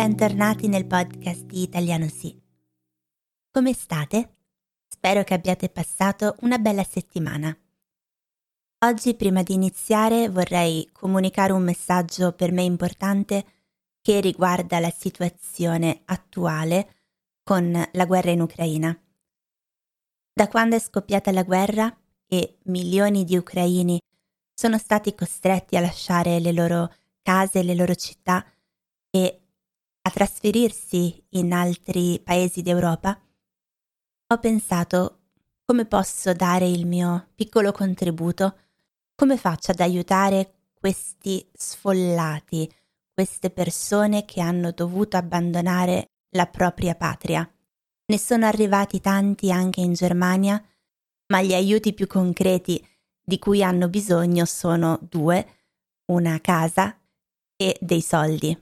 bentornati nel podcast di Italiano Sì. Come state? Spero che abbiate passato una bella settimana. Oggi, prima di iniziare, vorrei comunicare un messaggio per me importante che riguarda la situazione attuale con la guerra in Ucraina. Da quando è scoppiata la guerra e milioni di ucraini sono stati costretti a lasciare le loro case, le loro città e a trasferirsi in altri paesi d'Europa, ho pensato come posso dare il mio piccolo contributo, come faccio ad aiutare questi sfollati, queste persone che hanno dovuto abbandonare la propria patria. Ne sono arrivati tanti anche in Germania, ma gli aiuti più concreti di cui hanno bisogno sono due, una casa e dei soldi.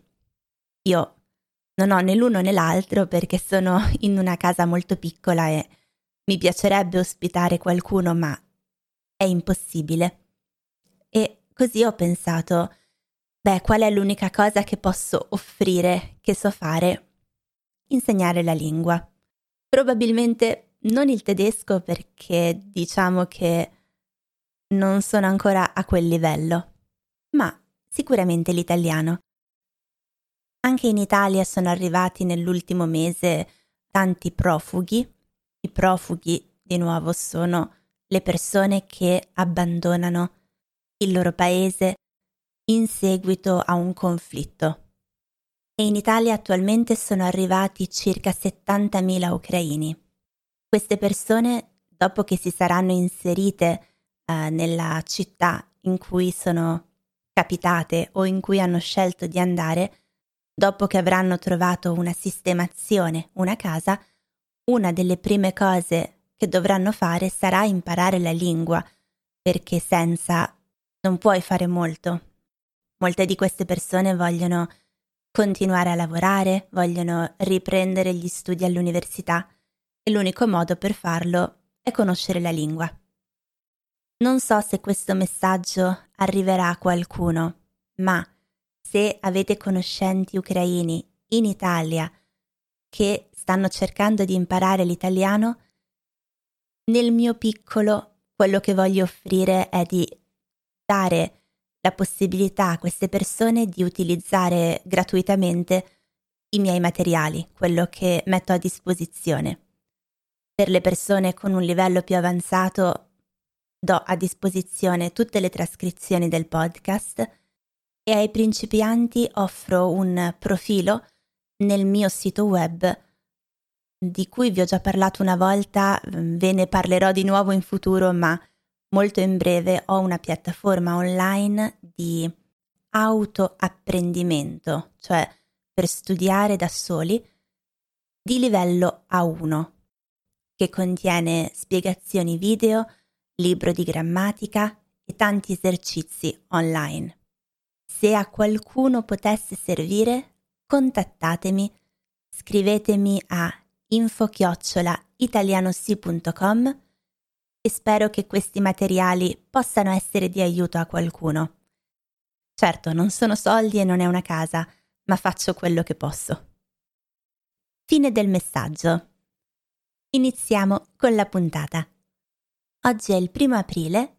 Io non ho né l'uno né l'altro perché sono in una casa molto piccola e mi piacerebbe ospitare qualcuno, ma è impossibile. E così ho pensato, beh, qual è l'unica cosa che posso offrire, che so fare? Insegnare la lingua. Probabilmente non il tedesco perché diciamo che non sono ancora a quel livello, ma sicuramente l'italiano. Anche in Italia sono arrivati nell'ultimo mese tanti profughi. I profughi, di nuovo, sono le persone che abbandonano il loro paese in seguito a un conflitto. E in Italia attualmente sono arrivati circa 70.000 ucraini. Queste persone, dopo che si saranno inserite eh, nella città in cui sono capitate o in cui hanno scelto di andare, Dopo che avranno trovato una sistemazione, una casa, una delle prime cose che dovranno fare sarà imparare la lingua, perché senza non puoi fare molto. Molte di queste persone vogliono continuare a lavorare, vogliono riprendere gli studi all'università e l'unico modo per farlo è conoscere la lingua. Non so se questo messaggio arriverà a qualcuno, ma se avete conoscenti ucraini in Italia che stanno cercando di imparare l'italiano, nel mio piccolo quello che voglio offrire è di dare la possibilità a queste persone di utilizzare gratuitamente i miei materiali, quello che metto a disposizione. Per le persone con un livello più avanzato do a disposizione tutte le trascrizioni del podcast e ai principianti offro un profilo nel mio sito web di cui vi ho già parlato una volta, ve ne parlerò di nuovo in futuro, ma molto in breve ho una piattaforma online di autoapprendimento, cioè per studiare da soli, di livello A1, che contiene spiegazioni video, libro di grammatica e tanti esercizi online. Se a qualcuno potesse servire, contattatemi, scrivetemi a info-italianosi.com e spero che questi materiali possano essere di aiuto a qualcuno. Certo, non sono soldi e non è una casa, ma faccio quello che posso. Fine del messaggio. Iniziamo con la puntata. Oggi è il primo aprile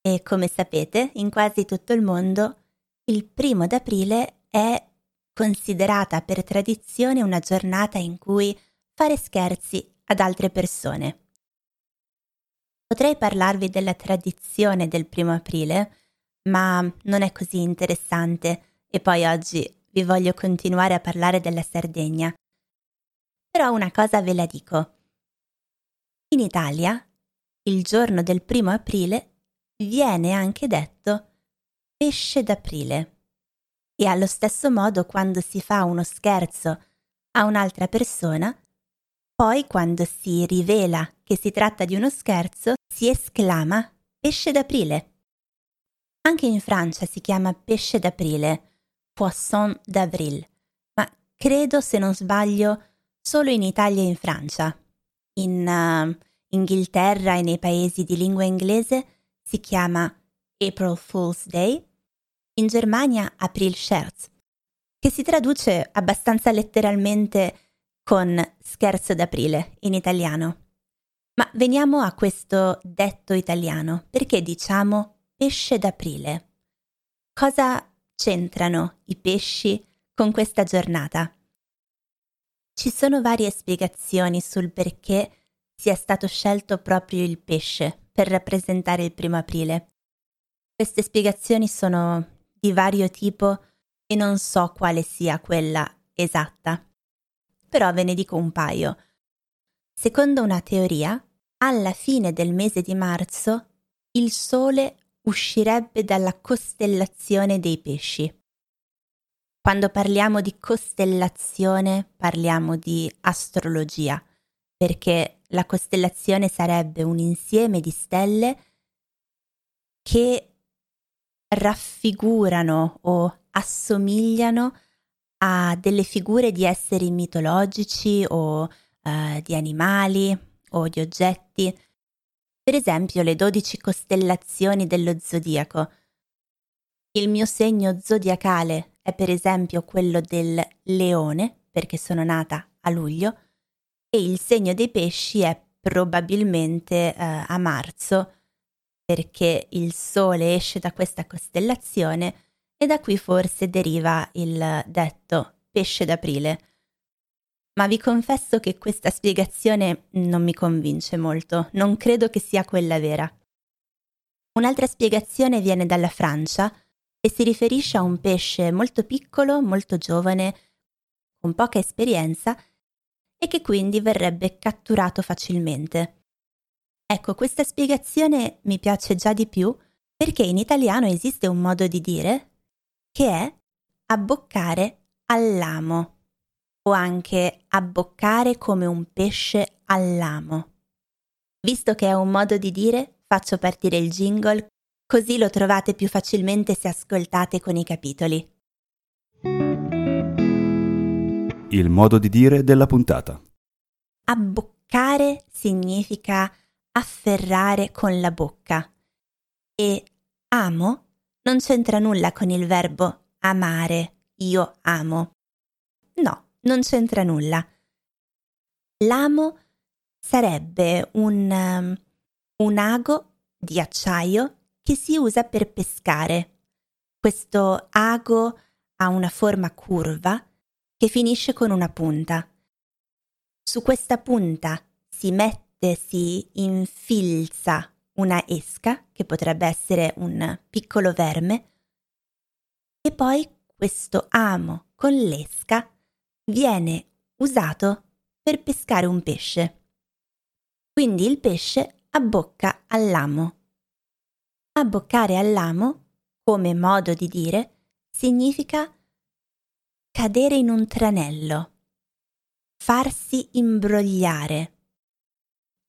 e, come sapete, in quasi tutto il mondo il primo d'aprile è considerata per tradizione una giornata in cui fare scherzi ad altre persone. Potrei parlarvi della tradizione del primo aprile, ma non è così interessante e poi oggi vi voglio continuare a parlare della Sardegna. Però una cosa ve la dico. In Italia, il giorno del primo aprile viene anche detto pesce d'aprile. E allo stesso modo quando si fa uno scherzo a un'altra persona, poi quando si rivela che si tratta di uno scherzo, si esclama pesce d'aprile. Anche in Francia si chiama pesce d'aprile, poisson d'avril, ma credo, se non sbaglio, solo in Italia e in Francia. In uh, Inghilterra e nei paesi di lingua inglese si chiama April Fool's Day, in Germania April Scherz. che si traduce abbastanza letteralmente con scherzo d'aprile in italiano. Ma veniamo a questo detto italiano, perché diciamo pesce d'aprile? Cosa c'entrano i pesci con questa giornata? Ci sono varie spiegazioni sul perché sia stato scelto proprio il pesce per rappresentare il primo aprile. Queste spiegazioni sono di vario tipo e non so quale sia quella esatta. Però ve ne dico un paio. Secondo una teoria, alla fine del mese di marzo il Sole uscirebbe dalla costellazione dei pesci. Quando parliamo di costellazione parliamo di astrologia, perché la costellazione sarebbe un insieme di stelle che raffigurano o assomigliano a delle figure di esseri mitologici o uh, di animali o di oggetti. Per esempio le dodici costellazioni dello zodiaco. Il mio segno zodiacale è per esempio quello del leone, perché sono nata a luglio, e il segno dei pesci è probabilmente uh, a marzo, perché il Sole esce da questa costellazione e da qui forse deriva il detto pesce d'aprile. Ma vi confesso che questa spiegazione non mi convince molto, non credo che sia quella vera. Un'altra spiegazione viene dalla Francia e si riferisce a un pesce molto piccolo, molto giovane, con poca esperienza e che quindi verrebbe catturato facilmente. Ecco, questa spiegazione mi piace già di più perché in italiano esiste un modo di dire che è abboccare all'amo o anche abboccare come un pesce all'amo. Visto che è un modo di dire, faccio partire il jingle così lo trovate più facilmente se ascoltate con i capitoli. Il modo di dire della puntata. Abboccare significa afferrare con la bocca e amo non c'entra nulla con il verbo amare, io amo. No, non c'entra nulla. L'amo sarebbe un, um, un ago di acciaio che si usa per pescare. Questo ago ha una forma curva che finisce con una punta. Su questa punta si mette si infilza una esca, che potrebbe essere un piccolo verme, e poi questo amo con l'esca viene usato per pescare un pesce. Quindi il pesce abbocca all'amo. Abboccare all'amo, come modo di dire, significa cadere in un tranello, farsi imbrogliare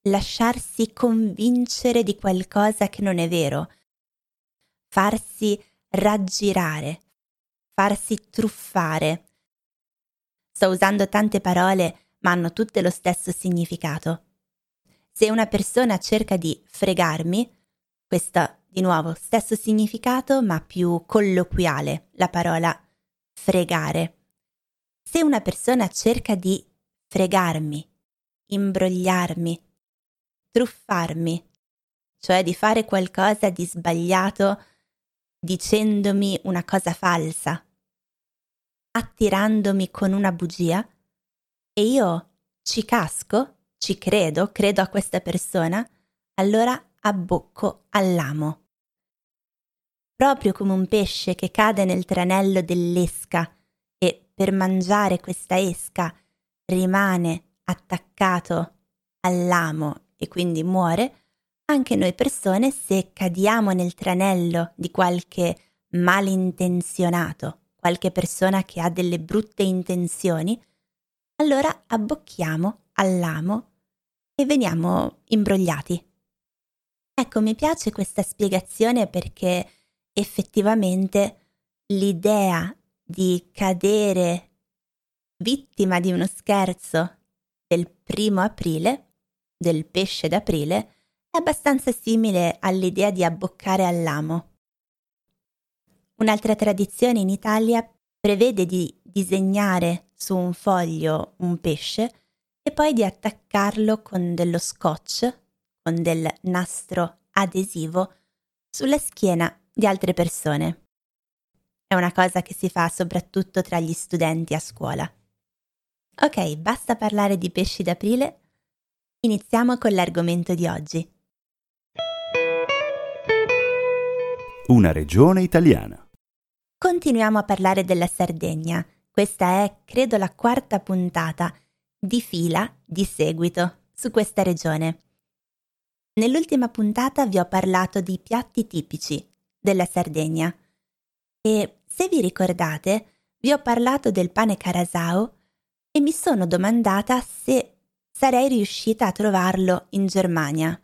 lasciarsi convincere di qualcosa che non è vero, farsi raggirare, farsi truffare. Sto usando tante parole, ma hanno tutte lo stesso significato. Se una persona cerca di fregarmi, questo di nuovo stesso significato, ma più colloquiale, la parola fregare. Se una persona cerca di fregarmi, imbrogliarmi, truffarmi, cioè di fare qualcosa di sbagliato dicendomi una cosa falsa, attirandomi con una bugia e io ci casco, ci credo, credo a questa persona, allora abbocco all'amo. Proprio come un pesce che cade nel tranello dell'esca e per mangiare questa esca rimane attaccato all'amo e quindi muore, anche noi persone se cadiamo nel tranello di qualche malintenzionato, qualche persona che ha delle brutte intenzioni, allora abbocchiamo all'amo e veniamo imbrogliati. Ecco, mi piace questa spiegazione perché effettivamente l'idea di cadere vittima di uno scherzo del primo aprile del pesce d'aprile è abbastanza simile all'idea di abboccare all'amo. Un'altra tradizione in Italia prevede di disegnare su un foglio un pesce e poi di attaccarlo con dello scotch, con del nastro adesivo, sulla schiena di altre persone. È una cosa che si fa soprattutto tra gli studenti a scuola. Ok, basta parlare di pesci d'aprile. Iniziamo con l'argomento di oggi. Una regione italiana. Continuiamo a parlare della Sardegna. Questa è, credo, la quarta puntata di fila, di seguito, su questa regione. Nell'ultima puntata vi ho parlato di piatti tipici della Sardegna e, se vi ricordate, vi ho parlato del pane carasao e mi sono domandata se sarei riuscita a trovarlo in Germania.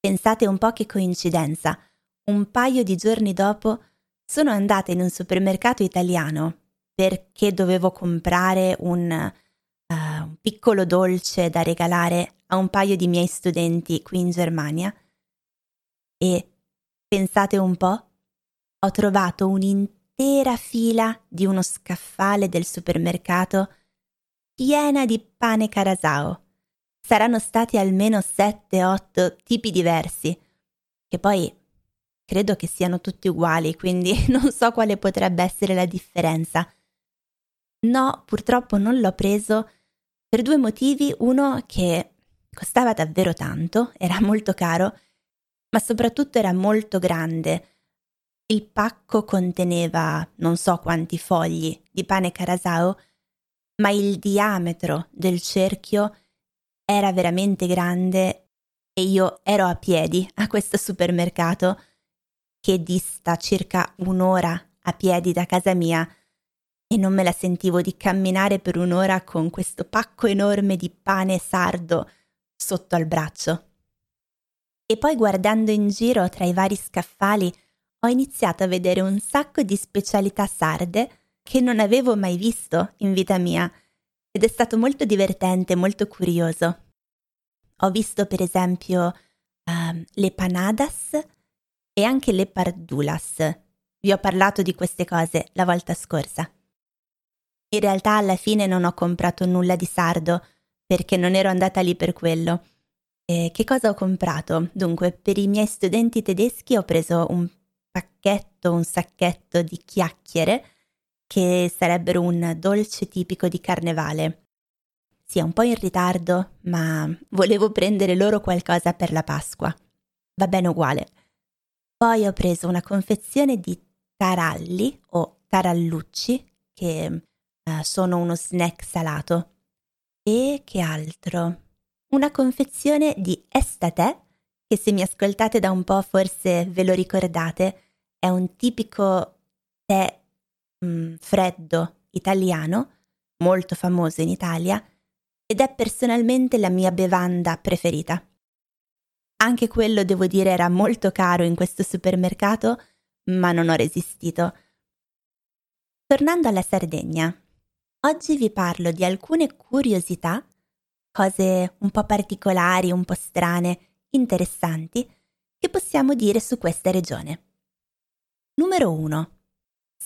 Pensate un po' che coincidenza un paio di giorni dopo sono andata in un supermercato italiano perché dovevo comprare un, uh, un piccolo dolce da regalare a un paio di miei studenti qui in Germania e pensate un po', ho trovato un'intera fila di uno scaffale del supermercato piena di pane carasao. Saranno stati almeno 7-8 tipi diversi, che poi credo che siano tutti uguali, quindi non so quale potrebbe essere la differenza. No, purtroppo non l'ho preso per due motivi. Uno che costava davvero tanto, era molto caro, ma soprattutto era molto grande. Il pacco conteneva non so quanti fogli di pane carasao, ma il diametro del cerchio era veramente grande e io ero a piedi a questo supermercato che dista circa un'ora a piedi da casa mia e non me la sentivo di camminare per un'ora con questo pacco enorme di pane sardo sotto al braccio. E poi guardando in giro tra i vari scaffali ho iniziato a vedere un sacco di specialità sarde che non avevo mai visto in vita mia ed è stato molto divertente, molto curioso. Ho visto per esempio uh, le panadas, e anche le pardulas. Vi ho parlato di queste cose la volta scorsa. In realtà alla fine non ho comprato nulla di sardo perché non ero andata lì per quello. E che cosa ho comprato? Dunque, per i miei studenti tedeschi ho preso un pacchetto, un sacchetto di chiacchiere che sarebbero un dolce tipico di carnevale. Sì, è un po' in ritardo, ma volevo prendere loro qualcosa per la Pasqua. Va bene uguale. Poi ho preso una confezione di taralli o tarallucci, che uh, sono uno snack salato. E che altro? Una confezione di estate, che se mi ascoltate da un po' forse ve lo ricordate, è un tipico tè mm, freddo italiano, molto famoso in Italia, ed è personalmente la mia bevanda preferita. Anche quello, devo dire, era molto caro in questo supermercato, ma non ho resistito. Tornando alla Sardegna, oggi vi parlo di alcune curiosità, cose un po' particolari, un po' strane, interessanti, che possiamo dire su questa regione. Numero 1.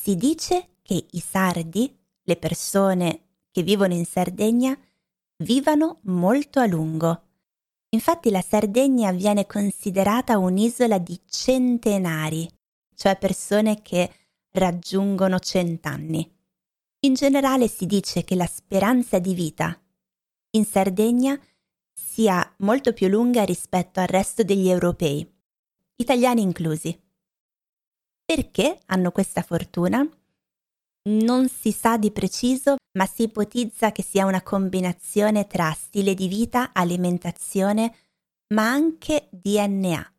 Si dice che i sardi, le persone che vivono in Sardegna, vivano molto a lungo Infatti la Sardegna viene considerata un'isola di centenari, cioè persone che raggiungono cent'anni. In generale si dice che la speranza di vita in Sardegna sia molto più lunga rispetto al resto degli europei, italiani inclusi. Perché hanno questa fortuna? Non si sa di preciso, ma si ipotizza che sia una combinazione tra stile di vita, alimentazione, ma anche DNA,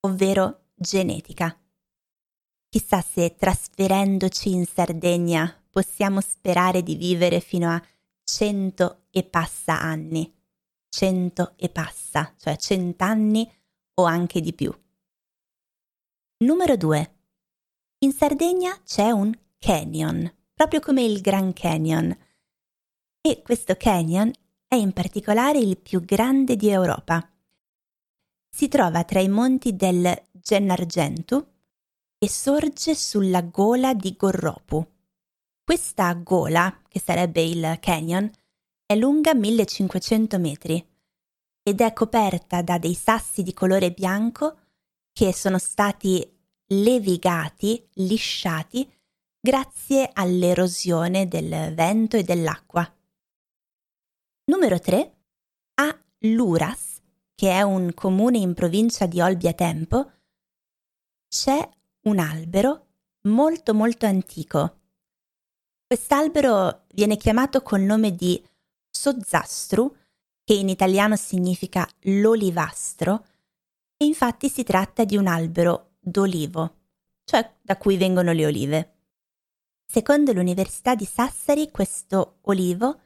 ovvero genetica. Chissà se trasferendoci in Sardegna possiamo sperare di vivere fino a cento e passa anni. Cento e passa, cioè cent'anni o anche di più. Numero 2. In Sardegna c'è un canyon, proprio come il Grand Canyon. E questo canyon è in particolare il più grande di Europa. Si trova tra i monti del Gennargentu e sorge sulla gola di Gorropu. Questa gola, che sarebbe il canyon, è lunga 1500 metri ed è coperta da dei sassi di colore bianco che sono stati levigati, lisciati, grazie all'erosione del vento e dell'acqua. Numero 3. A Luras, che è un comune in provincia di Olbia Tempo, c'è un albero molto molto antico. Quest'albero viene chiamato col nome di Sozzastru, che in italiano significa l'olivastro, e infatti si tratta di un albero d'olivo, cioè da cui vengono le olive. Secondo l'Università di Sassari questo olivo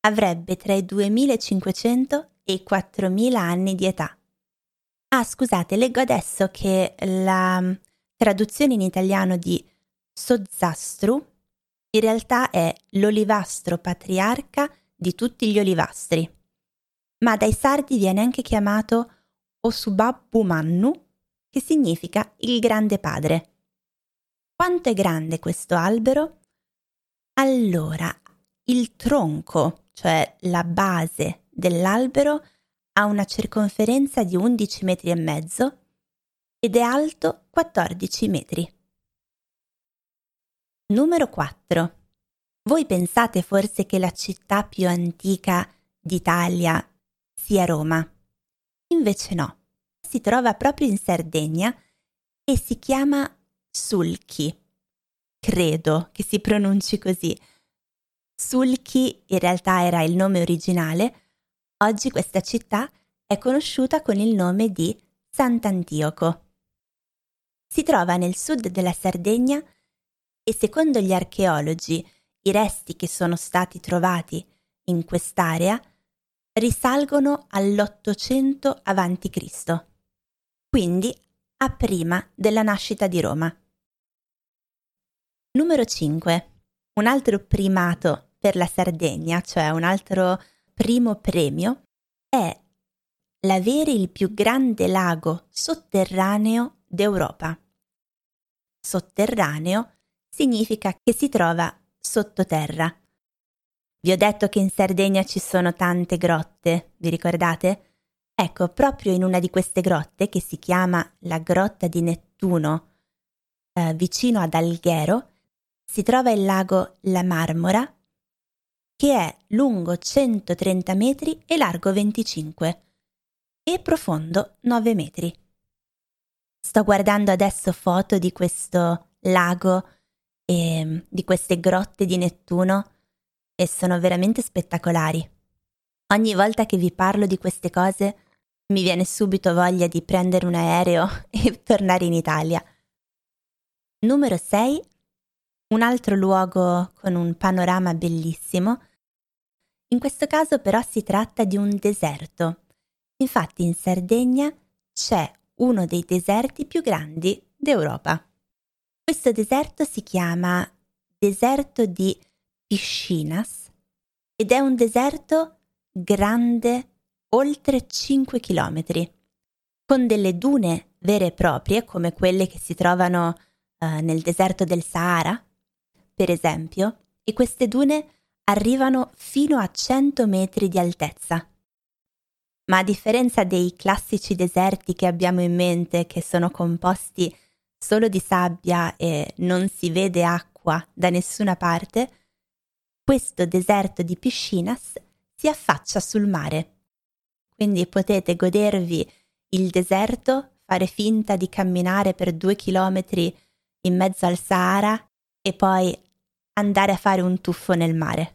avrebbe tra i 2500 e i 4000 anni di età. Ah, scusate, leggo adesso che la mm, traduzione in italiano di sozzastru in realtà è l'olivastro patriarca di tutti gli olivastri, ma dai sardi viene anche chiamato Osubabbumannu, che significa il grande padre. Quanto è grande questo albero? Allora, il tronco, cioè la base dell'albero, ha una circonferenza di 11 metri e mezzo ed è alto 14 metri. Numero 4. Voi pensate forse che la città più antica d'Italia sia Roma? Invece no, si trova proprio in Sardegna e si chiama Sulchi. Credo che si pronunci così. Sulchi in realtà era il nome originale, oggi questa città è conosciuta con il nome di Sant'Antioco. Si trova nel sud della Sardegna e secondo gli archeologi i resti che sono stati trovati in quest'area risalgono all'800 a.C., quindi a prima della nascita di Roma. Numero 5. Un altro primato per la Sardegna, cioè un altro primo premio, è l'avere il più grande lago sotterraneo d'Europa. Sotterraneo significa che si trova sottoterra. Vi ho detto che in Sardegna ci sono tante grotte, vi ricordate? Ecco, proprio in una di queste grotte, che si chiama la Grotta di Nettuno, eh, vicino ad Alghero, si trova il lago La Marmora, che è lungo 130 metri e largo 25 e profondo 9 metri. Sto guardando adesso foto di questo lago e di queste grotte di Nettuno e sono veramente spettacolari. Ogni volta che vi parlo di queste cose mi viene subito voglia di prendere un aereo e tornare in Italia. Numero 6 un altro luogo con un panorama bellissimo. In questo caso però si tratta di un deserto. Infatti in Sardegna c'è uno dei deserti più grandi d'Europa. Questo deserto si chiama deserto di Piscinas ed è un deserto grande oltre 5 km, con delle dune vere e proprie come quelle che si trovano uh, nel deserto del Sahara, per esempio, e queste dune arrivano fino a 100 metri di altezza. Ma a differenza dei classici deserti che abbiamo in mente, che sono composti solo di sabbia e non si vede acqua da nessuna parte, questo deserto di Piscinas si affaccia sul mare. Quindi potete godervi il deserto, fare finta di camminare per due chilometri in mezzo al Sahara e poi andare a fare un tuffo nel mare.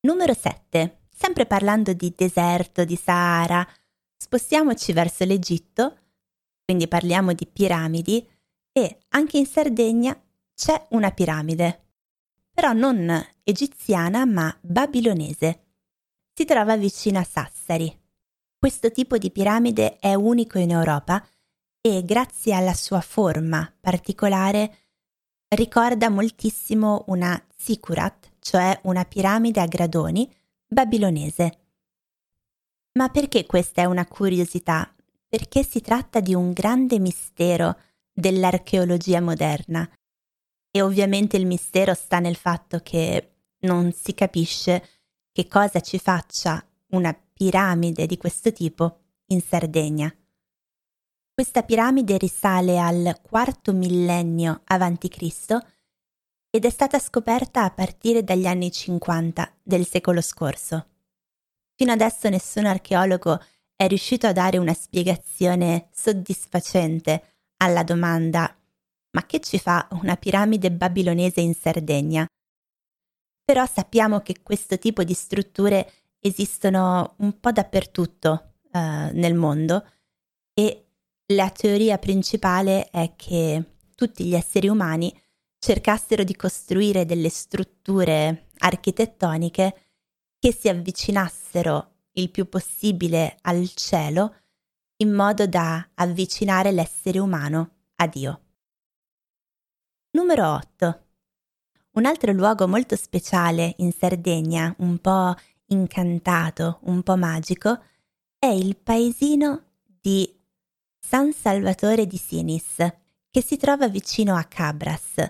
Numero 7. Sempre parlando di deserto, di Sahara, spostiamoci verso l'Egitto, quindi parliamo di piramidi, e anche in Sardegna c'è una piramide, però non egiziana ma babilonese. Si trova vicino a Sassari. Questo tipo di piramide è unico in Europa e grazie alla sua forma particolare ricorda moltissimo una zikurat, cioè una piramide a gradoni babilonese. Ma perché questa è una curiosità? Perché si tratta di un grande mistero dell'archeologia moderna E ovviamente il mistero sta nel fatto che non si capisce che cosa ci faccia una piramide di questo tipo in Sardegna. Questa piramide risale al quarto millennio a.C. ed è stata scoperta a partire dagli anni 50 del secolo scorso. Fino adesso nessun archeologo è riuscito a dare una spiegazione soddisfacente alla domanda ma che ci fa una piramide babilonese in Sardegna? Però sappiamo che questo tipo di strutture esistono un po' dappertutto uh, nel mondo e la teoria principale è che tutti gli esseri umani cercassero di costruire delle strutture architettoniche che si avvicinassero il più possibile al cielo in modo da avvicinare l'essere umano a Dio. Numero 8. Un altro luogo molto speciale in Sardegna, un po' incantato, un po' magico, è il paesino di San Salvatore di Sinis, che si trova vicino a Cabras.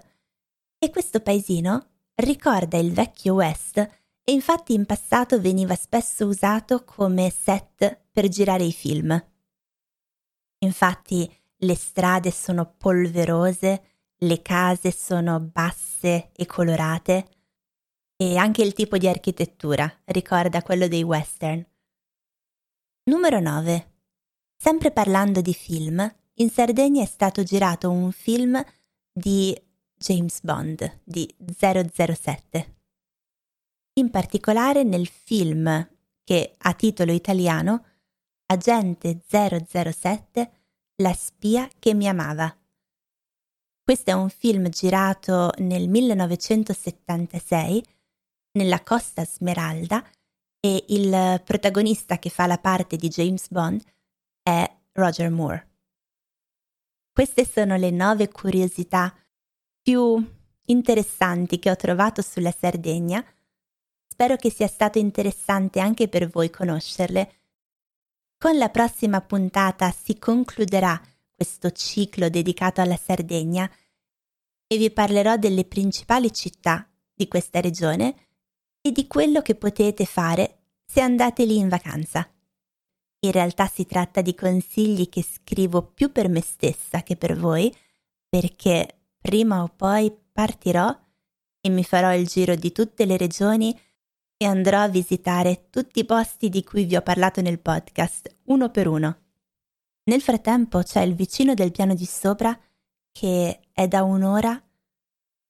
E questo paesino ricorda il vecchio West e infatti in passato veniva spesso usato come set per girare i film. Infatti le strade sono polverose, le case sono basse e colorate e anche il tipo di architettura ricorda quello dei western. Numero 9. Sempre parlando di film, in Sardegna è stato girato un film di James Bond, di 007. In particolare nel film che ha titolo italiano Agente 007, la spia che mi amava. Questo è un film girato nel 1976 nella Costa Smeralda e il protagonista che fa la parte di James Bond è Roger Moore. Queste sono le nove curiosità più interessanti che ho trovato sulla Sardegna. Spero che sia stato interessante anche per voi conoscerle. Con la prossima puntata si concluderà questo ciclo dedicato alla Sardegna e vi parlerò delle principali città di questa regione e di quello che potete fare se andate lì in vacanza. In realtà si tratta di consigli che scrivo più per me stessa che per voi, perché prima o poi partirò e mi farò il giro di tutte le regioni e andrò a visitare tutti i posti di cui vi ho parlato nel podcast, uno per uno. Nel frattempo c'è il vicino del piano di sopra che è da un'ora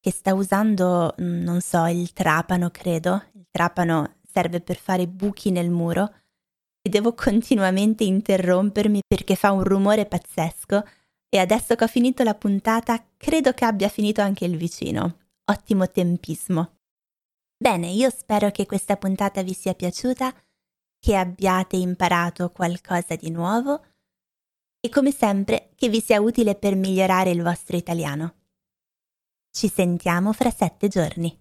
che sta usando, mm, non so, il trapano, credo. Il trapano serve per fare buchi nel muro e devo continuamente interrompermi perché fa un rumore pazzesco e adesso che ho finito la puntata credo che abbia finito anche il vicino. Ottimo tempismo. Bene, io spero che questa puntata vi sia piaciuta, che abbiate imparato qualcosa di nuovo e come sempre che vi sia utile per migliorare il vostro italiano. Ci sentiamo fra sette giorni.